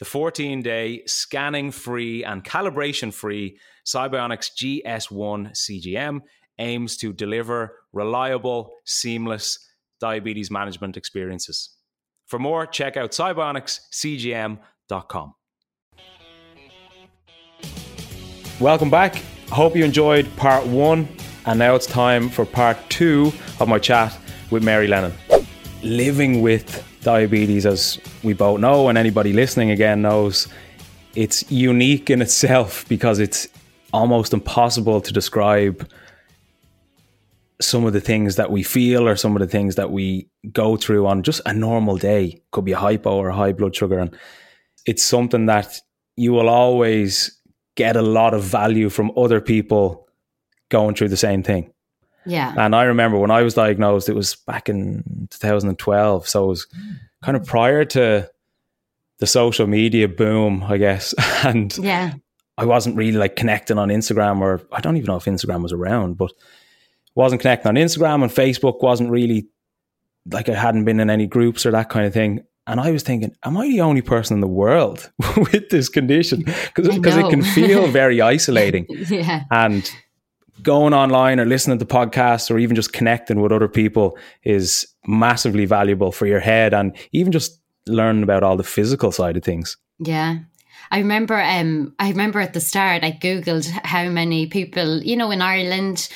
The 14 day scanning free and calibration free Sibionics GS1 CGM aims to deliver reliable, seamless diabetes management experiences. For more, check out sibionicscgm.com. Welcome back. I hope you enjoyed part one, and now it's time for part two of my chat with Mary Lennon. Living with diabetes, as we both know, and anybody listening again knows, it's unique in itself because it's almost impossible to describe some of the things that we feel or some of the things that we go through on just a normal day. Could be a hypo or a high blood sugar. And it's something that you will always get a lot of value from other people going through the same thing. Yeah. And I remember when I was diagnosed, it was back in 2012. So it was kind of prior to the social media boom, I guess. And yeah. I wasn't really like connecting on Instagram or I don't even know if Instagram was around, but wasn't connecting on Instagram and Facebook wasn't really like I hadn't been in any groups or that kind of thing. And I was thinking, am I the only person in the world with this condition? Because it can feel very isolating. yeah. And going online or listening to podcasts or even just connecting with other people is massively valuable for your head and even just learning about all the physical side of things. Yeah. I remember um I remember at the start I googled how many people, you know, in Ireland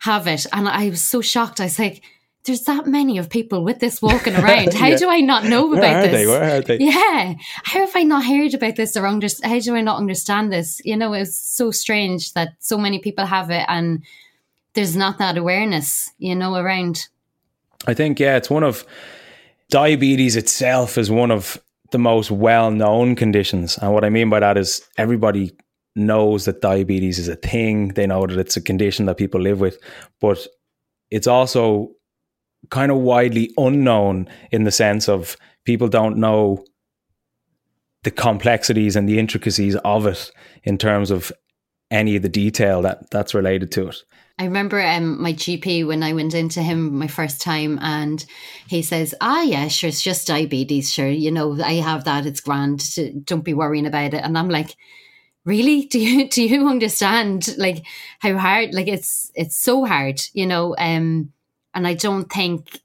have it and I was so shocked. I was like there's that many of people with this walking around. How yeah. do I not know about Where are this? They? Where are they? Yeah. How have I not heard about this or under, how do I not understand this? You know, it's so strange that so many people have it and there's not that awareness, you know, around. I think, yeah, it's one of diabetes itself is one of the most well known conditions. And what I mean by that is everybody knows that diabetes is a thing. They know that it's a condition that people live with, but it's also kind of widely unknown in the sense of people don't know the complexities and the intricacies of it in terms of any of the detail that that's related to it. I remember um, my GP when I went into him my first time, and he says, "Ah, yeah, sure, it's just diabetes. Sure, you know, I have that. It's grand. Don't be worrying about it." And I'm like, "Really? Do you do you understand like how hard? Like it's it's so hard, you know." Um, and I don't think,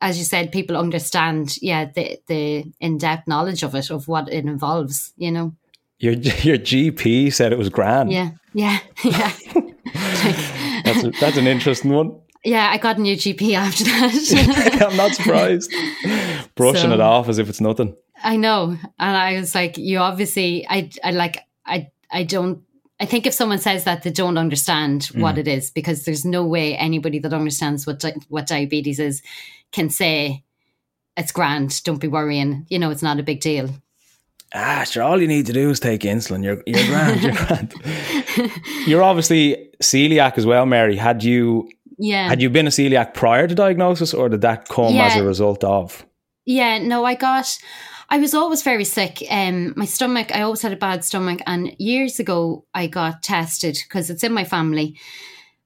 as you said, people understand, yeah, the the in depth knowledge of it, of what it involves. You know, your your GP said it was grand. Yeah, yeah, yeah. like, that's a, that's an interesting one. Yeah, I got a new GP after that. I'm not surprised. Brushing so, it off as if it's nothing. I know, and I was like, you obviously, I, I like, I, I don't I think if someone says that, they don't understand mm. what it is because there's no way anybody that understands what di- what diabetes is can say it's grand. Don't be worrying. You know, it's not a big deal. Ah, sure. All you need to do is take insulin. You're you're grand. You're grand. you're obviously celiac as well, Mary. Had you yeah had you been a celiac prior to diagnosis, or did that come yeah. as a result of? Yeah, no, I got I was always very sick. Um, my stomach, I always had a bad stomach. And years ago, I got tested because it's in my family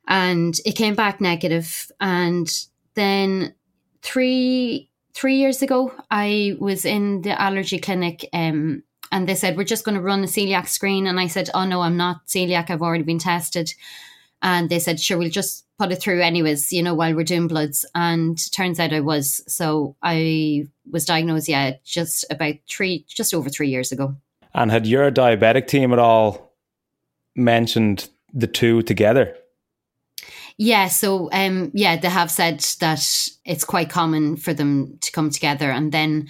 and it came back negative. And then three, three years ago, I was in the allergy clinic um, and they said, We're just going to run a celiac screen. And I said, Oh, no, I'm not celiac. I've already been tested. And they said, Sure, we'll just put it through anyways, you know, while we're doing bloods. And turns out I was. So I was diagnosed, yeah, just about three, just over three years ago. And had your diabetic team at all mentioned the two together? Yeah, so um, yeah, they have said that it's quite common for them to come together, and then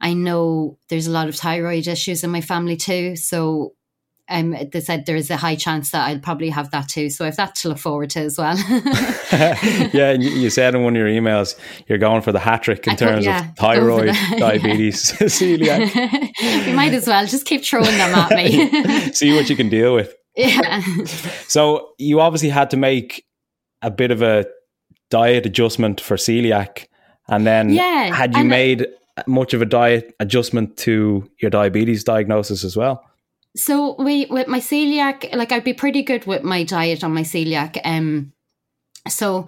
I know there's a lot of thyroid issues in my family too. So um, they said there is a high chance that I'll probably have that too. So I have that to look forward to as well. yeah, and you said in one of your emails you're going for the hat trick in I terms yeah, of thyroid, diabetes, celiac. you might as well just keep throwing them at me. See what you can deal with. Yeah. So you obviously had to make a bit of a diet adjustment for celiac, and then yeah, had you made much of a diet adjustment to your diabetes diagnosis as well? So we with my celiac, like I'd be pretty good with my diet on my celiac. Um, so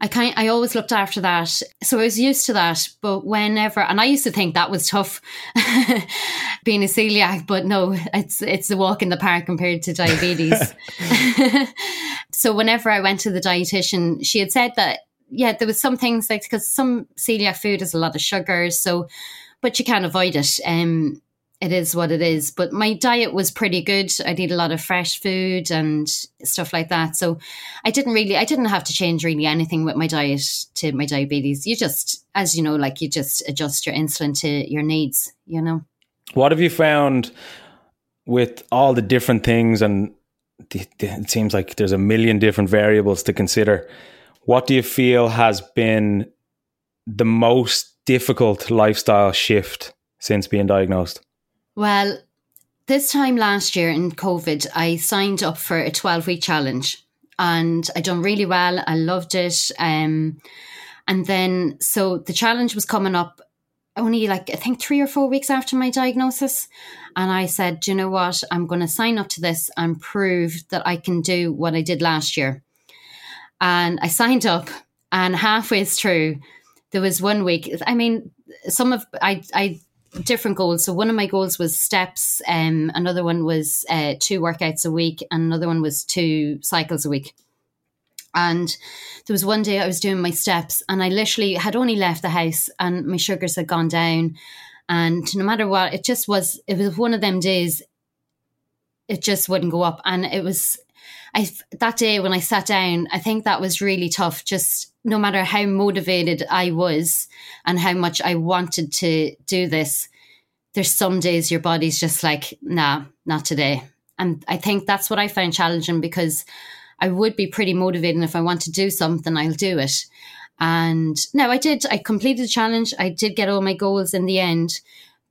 I kind I always looked after that. So I was used to that. But whenever and I used to think that was tough being a celiac, but no, it's it's a walk in the park compared to diabetes. so whenever I went to the dietitian, she had said that yeah, there was some things like because some celiac food has a lot of sugars, so but you can't avoid it. Um, it is what it is. But my diet was pretty good. I'd eat a lot of fresh food and stuff like that. So I didn't really, I didn't have to change really anything with my diet to my diabetes. You just, as you know, like you just adjust your insulin to your needs. You know. What have you found with all the different things and it seems like there's a million different variables to consider what do you feel has been the most difficult lifestyle shift since being diagnosed? Well, this time last year in COVID, I signed up for a 12 week challenge and I done really well. I loved it. Um, and then, so the challenge was coming up only like, I think three or four weeks after my diagnosis. And I said, do you know what? I'm going to sign up to this and prove that I can do what I did last year. And I signed up, and halfway through, there was one week. I mean, some of I I different goals. So one of my goals was steps. Um, another one was uh, two workouts a week, and another one was two cycles a week. And there was one day I was doing my steps, and I literally had only left the house, and my sugars had gone down. And no matter what, it just was. It was one of them days. It just wouldn't go up, and it was I that day when I sat down, I think that was really tough. Just no matter how motivated I was and how much I wanted to do this, there's some days your body's just like, nah, not today. And I think that's what I found challenging because I would be pretty motivated. If I want to do something, I'll do it. And no, I did. I completed the challenge. I did get all my goals in the end.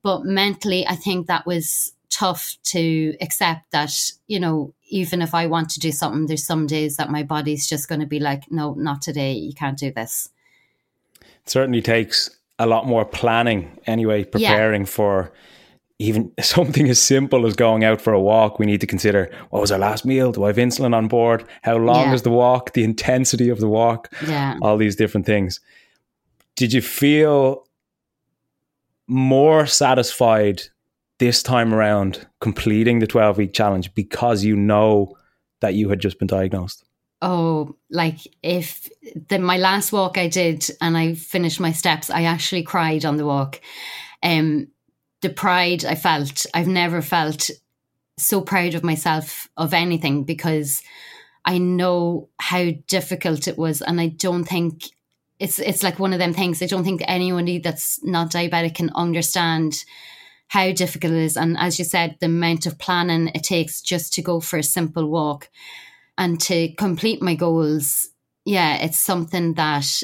But mentally, I think that was tough to accept that, you know, even if I want to do something, there's some days that my body's just going to be like, no, not today. You can't do this. It certainly takes a lot more planning anyway, preparing yeah. for even something as simple as going out for a walk. We need to consider what was our last meal? Do I have insulin on board? How long yeah. is the walk? The intensity of the walk? Yeah. All these different things. Did you feel more satisfied this time around completing the 12 week challenge because you know that you had just been diagnosed? Oh, like if the my last walk I did and I finished my steps, I actually cried on the walk. Um the pride I felt, I've never felt so proud of myself of anything because I know how difficult it was and I don't think it's it's like one of them things I don't think anyone that's not diabetic can understand how difficult it is. And as you said, the amount of planning it takes just to go for a simple walk and to complete my goals. Yeah, it's something that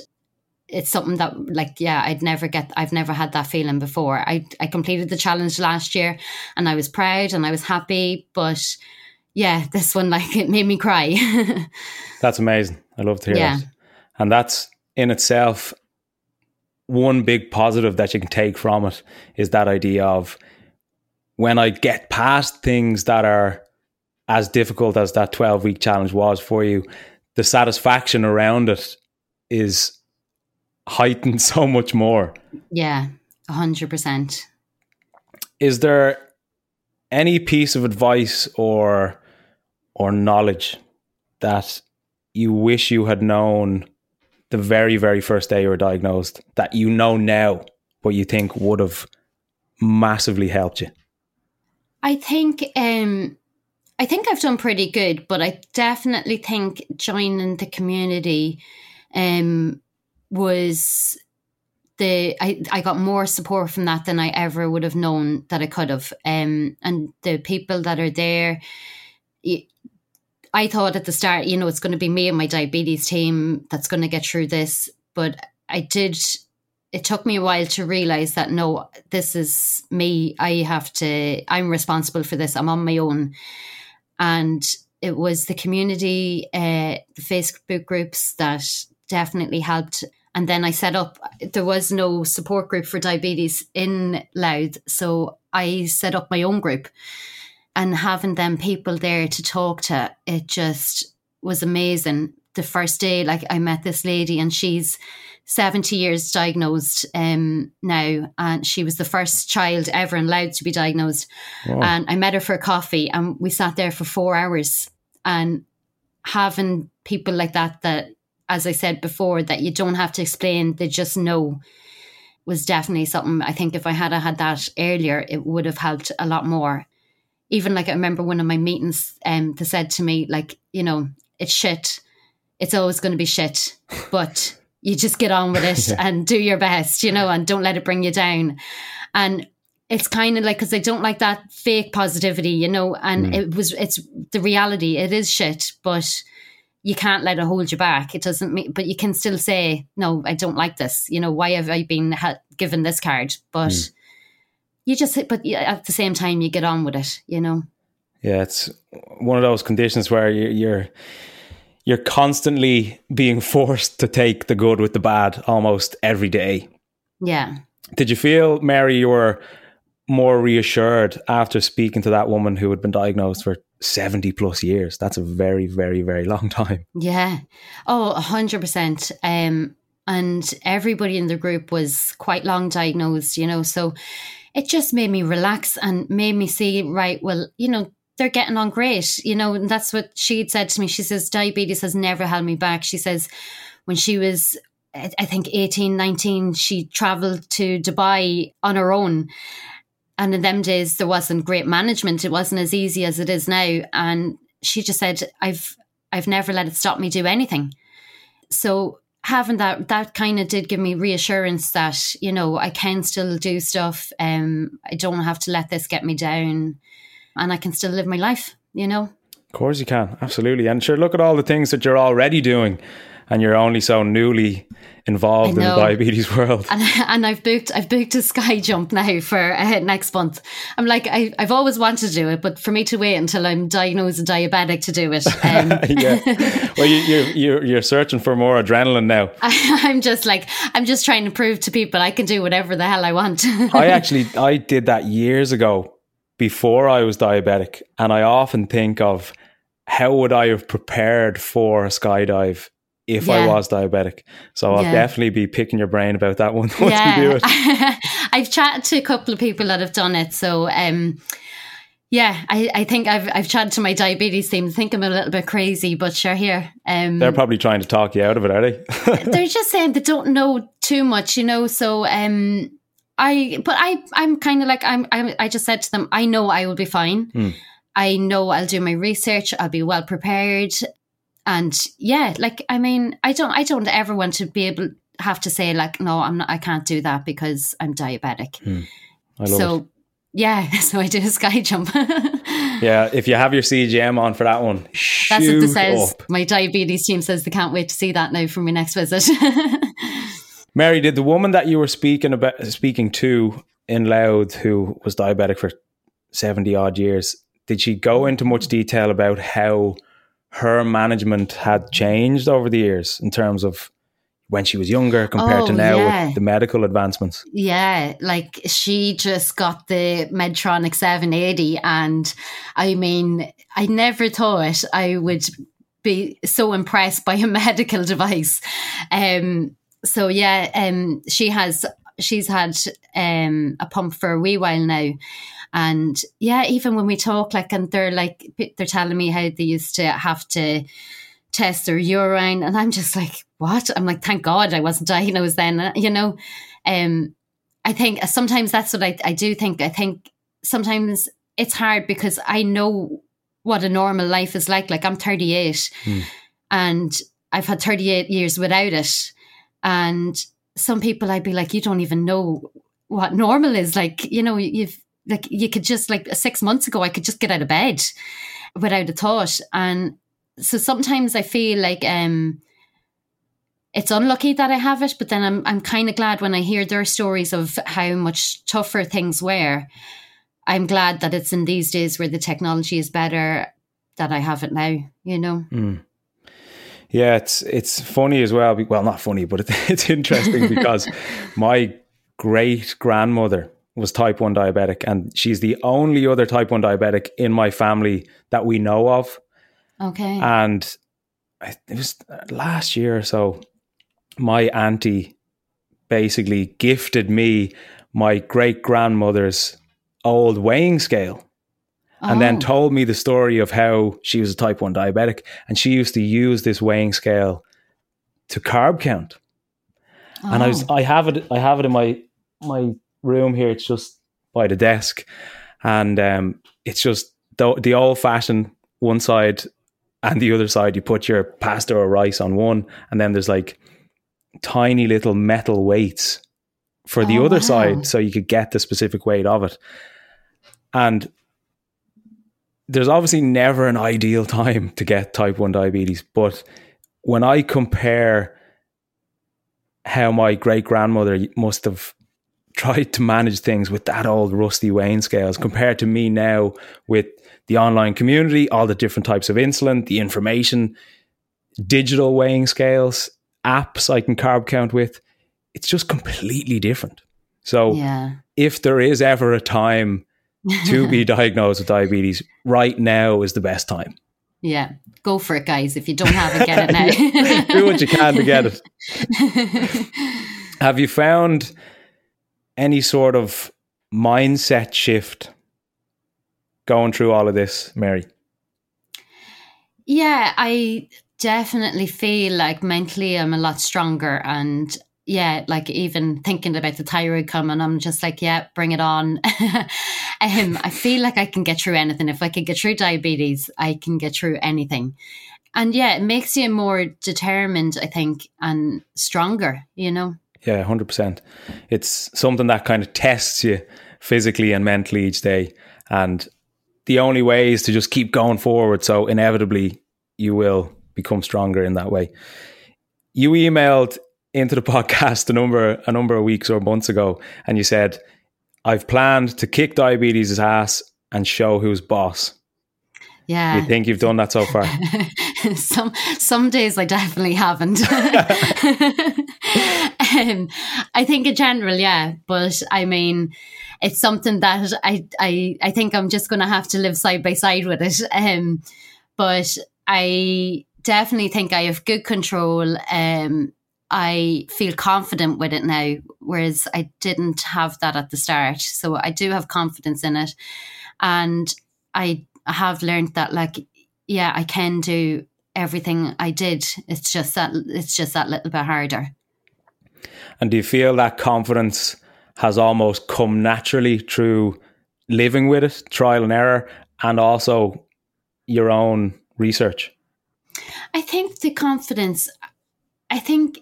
it's something that like yeah i'd never get i've never had that feeling before i i completed the challenge last year and i was proud and i was happy but yeah this one like it made me cry that's amazing i love to hear yeah. that and that's in itself one big positive that you can take from it is that idea of when I get past things that are as difficult as that 12 week challenge was for you, the satisfaction around it is heightened so much more. Yeah, 100%. Is there any piece of advice or or knowledge that you wish you had known the very, very first day you were diagnosed that you know now, but you think would have massively helped you? I think um, I think I've done pretty good, but I definitely think joining the community um, was the I, I got more support from that than I ever would have known that I could have. Um, and the people that are there, I thought at the start, you know, it's going to be me and my diabetes team that's going to get through this. But I did, it took me a while to realize that no, this is me. I have to, I'm responsible for this. I'm on my own. And it was the community, uh, the Facebook groups that definitely helped. And then I set up, there was no support group for diabetes in Louth. So I set up my own group and having them people there to talk to, it just was amazing. The first day, like I met this lady and she's 70 years diagnosed um, now, and she was the first child ever allowed to be diagnosed. Wow. And I met her for coffee, and we sat there for four hours. And having people like that, that, as I said before, that you don't have to explain, they just know, was definitely something. I think if I had had that earlier, it would have helped a lot more even like I remember one of my meetings, um, they said to me, like, you know, it's shit. It's always going to be shit, but you just get on with it yeah. and do your best, you know, and don't let it bring you down. And it's kind of like because I don't like that fake positivity, you know. And mm. it was it's the reality. It is shit, but you can't let it hold you back. It doesn't mean, but you can still say, no, I don't like this. You know, why have I been ha- given this card? But mm you just but at the same time you get on with it you know? Yeah it's one of those conditions where you're you're constantly being forced to take the good with the bad almost every day. Yeah. Did you feel mary you were more reassured after speaking to that woman who had been diagnosed for 70 plus years? That's a very very very long time. Yeah. Oh 100% um and everybody in the group was quite long diagnosed you know? So it just made me relax and made me see, right, well, you know, they're getting on great. You know, and that's what she had said to me. She says, diabetes has never held me back. She says, when she was, I think, 18, 19, she traveled to Dubai on her own. And in them days, there wasn't great management. It wasn't as easy as it is now. And she just said, I've, I've never let it stop me do anything. So having that that kind of did give me reassurance that you know I can still do stuff. Um, I don't have to let this get me down, and I can still live my life. You know. Of course you can, absolutely. And sure, look at all the things that you're already doing, and you're only so newly involved in the diabetes world. And, and, I've booked I've booked a sky jump now for uh, next month. I'm like I, have always wanted to do it, but for me to wait until I'm diagnosed a diabetic to do it. Um. yeah. Well, you, you're, you're you're searching for more adrenaline now. I, I'm just like I'm just trying to prove to people I can do whatever the hell I want. I actually I did that years ago before I was diabetic, and I often think of how would I have prepared for a skydive if yeah. I was diabetic. So I'll yeah. definitely be picking your brain about that one once yeah. we do it. I've chatted to a couple of people that have done it. So um, yeah, I, I think I've I've chatted to my diabetes team. I think I'm a little bit crazy, but sure here. Um, they're probably trying to talk you out of it, are they? they're just saying they don't know too much, you know. So um, I but I I'm kind of like I'm, I'm I just said to them, I know I will be fine. Mm. I know I'll do my research. I'll be well prepared and yeah like i mean i don't i don't ever want to be able have to say like no i'm not i can't do that because i'm diabetic hmm. so it. yeah so i did a sky jump yeah if you have your cgm on for that one that's what this says up. my diabetes team says they can't wait to see that now for my next visit mary did the woman that you were speaking about speaking to in Louth who was diabetic for 70 odd years did she go into much detail about how her management had changed over the years in terms of when she was younger compared oh, to now yeah. with the medical advancements. Yeah, like she just got the Medtronic 780 and I mean, I never thought I would be so impressed by a medical device. Um so yeah, um she has she's had um a pump for a wee while now and yeah, even when we talk, like, and they're like, they're telling me how they used to have to test their urine. And I'm just like, what? I'm like, thank God I wasn't diagnosed then, uh, you know? Um, I think sometimes that's what I, I do think. I think sometimes it's hard because I know what a normal life is like. Like I'm 38 mm. and I've had 38 years without it. And some people I'd be like, you don't even know what normal is. Like, you know, you've like you could just like six months ago, I could just get out of bed without a thought. And so sometimes I feel like um it's unlucky that I have it, but then I'm I'm kind of glad when I hear their stories of how much tougher things were. I'm glad that it's in these days where the technology is better that I have it now, you know. Mm. Yeah, it's it's funny as well. Well, not funny, but it's interesting because my great grandmother was type 1 diabetic and she's the only other type 1 diabetic in my family that we know of. Okay. And it was uh, last year or so my auntie basically gifted me my great grandmother's old weighing scale and then oh. told me the story of how she was a type 1 diabetic and she used to use this weighing scale to carb count. Oh. And I was oh. I have it I have it in my my room here it's just by the desk and um, it's just the, the old fashioned one side and the other side you put your pasta or rice on one and then there's like tiny little metal weights for the oh, other wow. side so you could get the specific weight of it. And there's obviously never an ideal time to get type 1 diabetes, but when I compare how my great grandmother must have tried to manage things with that old rusty weighing scales compared to me now with the online community, all the different types of insulin, the information, digital weighing scales, apps I can carb count with, it's just completely different. So yeah. if there is ever a time to be diagnosed with diabetes, right now is the best time. Yeah, go for it, guys. If you don't have it, get it now. Do what you can to get it. have you found any sort of mindset shift going through all of this, Mary? Yeah, I definitely feel like mentally I'm a lot stronger and yeah, like even thinking about the thyroid coming, I'm just like, yeah, bring it on. um, I feel like I can get through anything. If I can get through diabetes, I can get through anything. And yeah, it makes you more determined, I think, and stronger, you know? Yeah, 100%. It's something that kind of tests you physically and mentally each day. And the only way is to just keep going forward. So inevitably, you will become stronger in that way. You emailed into the podcast a number a number of weeks or months ago, and you said, "I've planned to kick diabetes' ass and show who's boss." Yeah, you think you've done that so far? some some days I definitely haven't. um, I think in general, yeah, but I mean, it's something that I I I think I'm just going to have to live side by side with it. Um, but I definitely think I have good control. Um, I feel confident with it now, whereas I didn't have that at the start. So I do have confidence in it. And I have learned that, like, yeah, I can do everything I did. It's just that it's just that little bit harder. And do you feel that confidence has almost come naturally through living with it, trial and error, and also your own research? I think the confidence, I think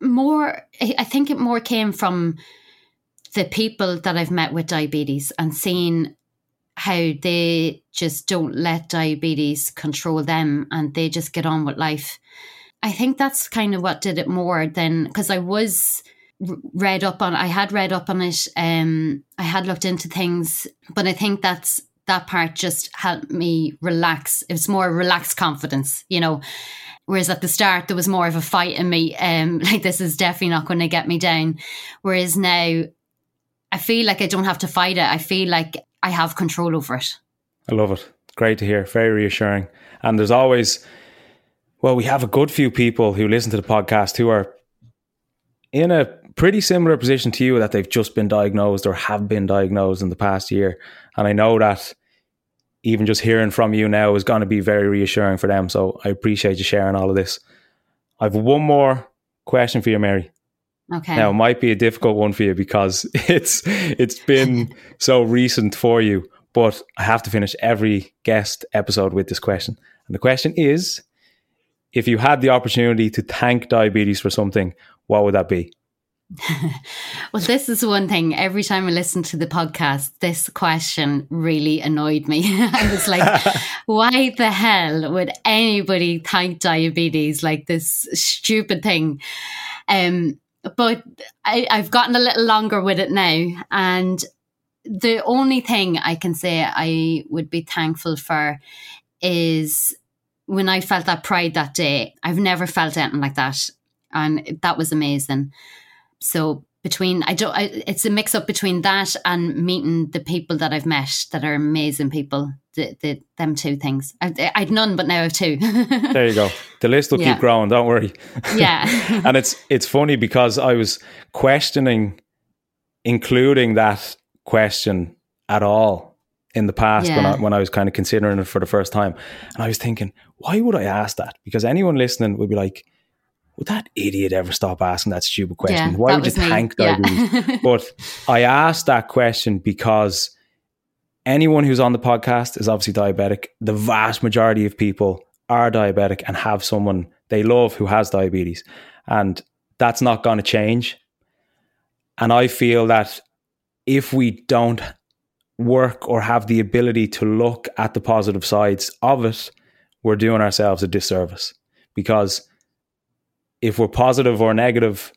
more, I think it more came from the people that I've met with diabetes and seeing how they just don't let diabetes control them and they just get on with life. I think that's kind of what did it more than because I was read up on I had read up on it um I had looked into things but I think that's that part just helped me relax it was more relaxed confidence you know Whereas at the start, there was more of a fight in me. Um, like, this is definitely not going to get me down. Whereas now, I feel like I don't have to fight it. I feel like I have control over it. I love it. Great to hear. Very reassuring. And there's always, well, we have a good few people who listen to the podcast who are in a pretty similar position to you that they've just been diagnosed or have been diagnosed in the past year. And I know that even just hearing from you now is going to be very reassuring for them. So I appreciate you sharing all of this. I've one more question for you, Mary. Okay. Now it might be a difficult one for you because it's it's been so recent for you. but I have to finish every guest episode with this question. And the question is if you had the opportunity to thank diabetes for something, what would that be? well, this is one thing. Every time I listen to the podcast, this question really annoyed me. I was like, why the hell would anybody thank diabetes like this stupid thing? Um, but I, I've gotten a little longer with it now. And the only thing I can say I would be thankful for is when I felt that pride that day. I've never felt anything like that. And that was amazing. So between I don't I, it's a mix up between that and meeting the people that I've met that are amazing people. The, the them two things. I, I'd none, but now I've two. there you go. The list will yeah. keep growing. Don't worry. Yeah. and it's it's funny because I was questioning including that question at all in the past yeah. when I when I was kind of considering it for the first time, and I was thinking, why would I ask that? Because anyone listening would be like, would that idiot ever stop asking that stupid question? Yeah, Why would you me. thank diabetes? Yeah. but I asked that question because anyone who's on the podcast is obviously diabetic. The vast majority of people are diabetic and have someone they love who has diabetes. And that's not going to change. And I feel that if we don't work or have the ability to look at the positive sides of it, we're doing ourselves a disservice because if we're positive or negative,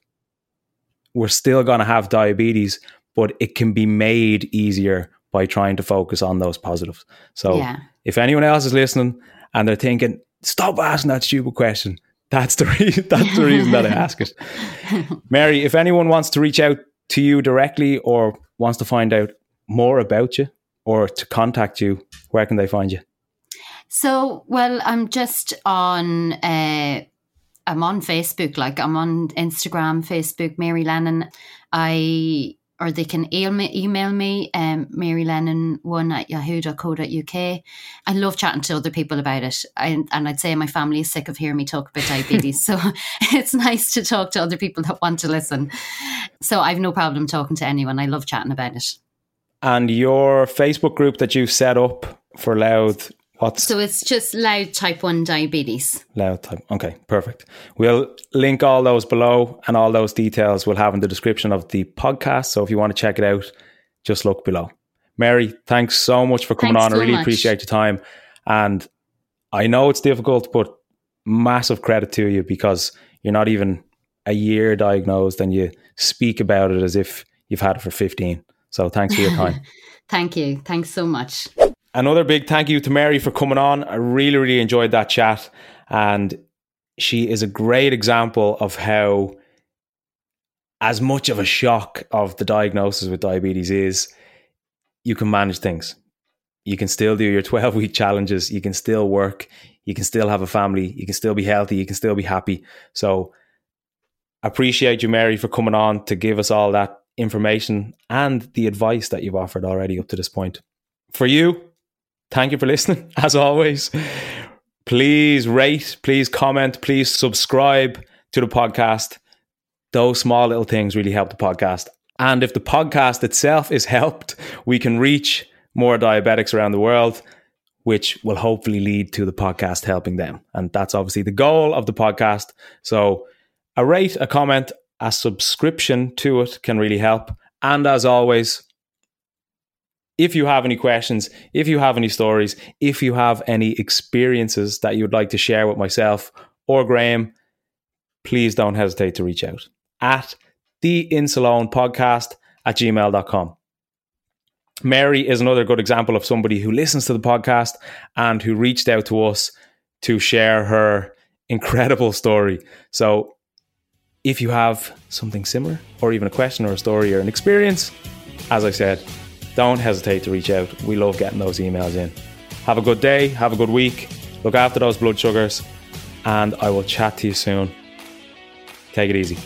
we're still going to have diabetes, but it can be made easier by trying to focus on those positives. So yeah. if anyone else is listening and they're thinking, stop asking that stupid question, that's the reason, that's the reason that I ask it. Mary, if anyone wants to reach out to you directly or wants to find out more about you or to contact you, where can they find you? So, well, I'm just on uh, I'm on Facebook, like I'm on Instagram, Facebook, Mary Lennon. I or they can email me, um, Mary Lennon one at yahoo.co.uk. I love chatting to other people about it. I, and I'd say my family is sick of hearing me talk about diabetes. so it's nice to talk to other people that want to listen. So I've no problem talking to anyone. I love chatting about it. And your Facebook group that you set up for Louth, What's so it's just Louth type 1 diabetes. Louth type. Okay, perfect. We'll link all those below and all those details we'll have in the description of the podcast. So if you want to check it out, just look below. Mary, thanks so much for coming thanks on. So I really much. appreciate your time. And I know it's difficult, but massive credit to you because you're not even a year diagnosed and you speak about it as if you've had it for 15. So thanks for your time. Thank you. Thanks so much another big thank you to Mary for coming on. I really, really enjoyed that chat. And she is a great example of how, as much of a shock of the diagnosis with diabetes is, you can manage things. You can still do your 12 week challenges. You can still work. You can still have a family. You can still be healthy. You can still be happy. So, appreciate you, Mary, for coming on to give us all that information and the advice that you've offered already up to this point. For you, Thank you for listening. As always, please rate, please comment, please subscribe to the podcast. Those small little things really help the podcast. And if the podcast itself is helped, we can reach more diabetics around the world, which will hopefully lead to the podcast helping them. And that's obviously the goal of the podcast. So a rate, a comment, a subscription to it can really help. And as always, if you have any questions, if you have any stories, if you have any experiences that you would like to share with myself or Graham, please don't hesitate to reach out at the Insuleoin podcast at gmail.com. Mary is another good example of somebody who listens to the podcast and who reached out to us to share her incredible story. So if you have something similar, or even a question or a story or an experience, as I said, don't hesitate to reach out. We love getting those emails in. Have a good day, have a good week, look after those blood sugars, and I will chat to you soon. Take it easy.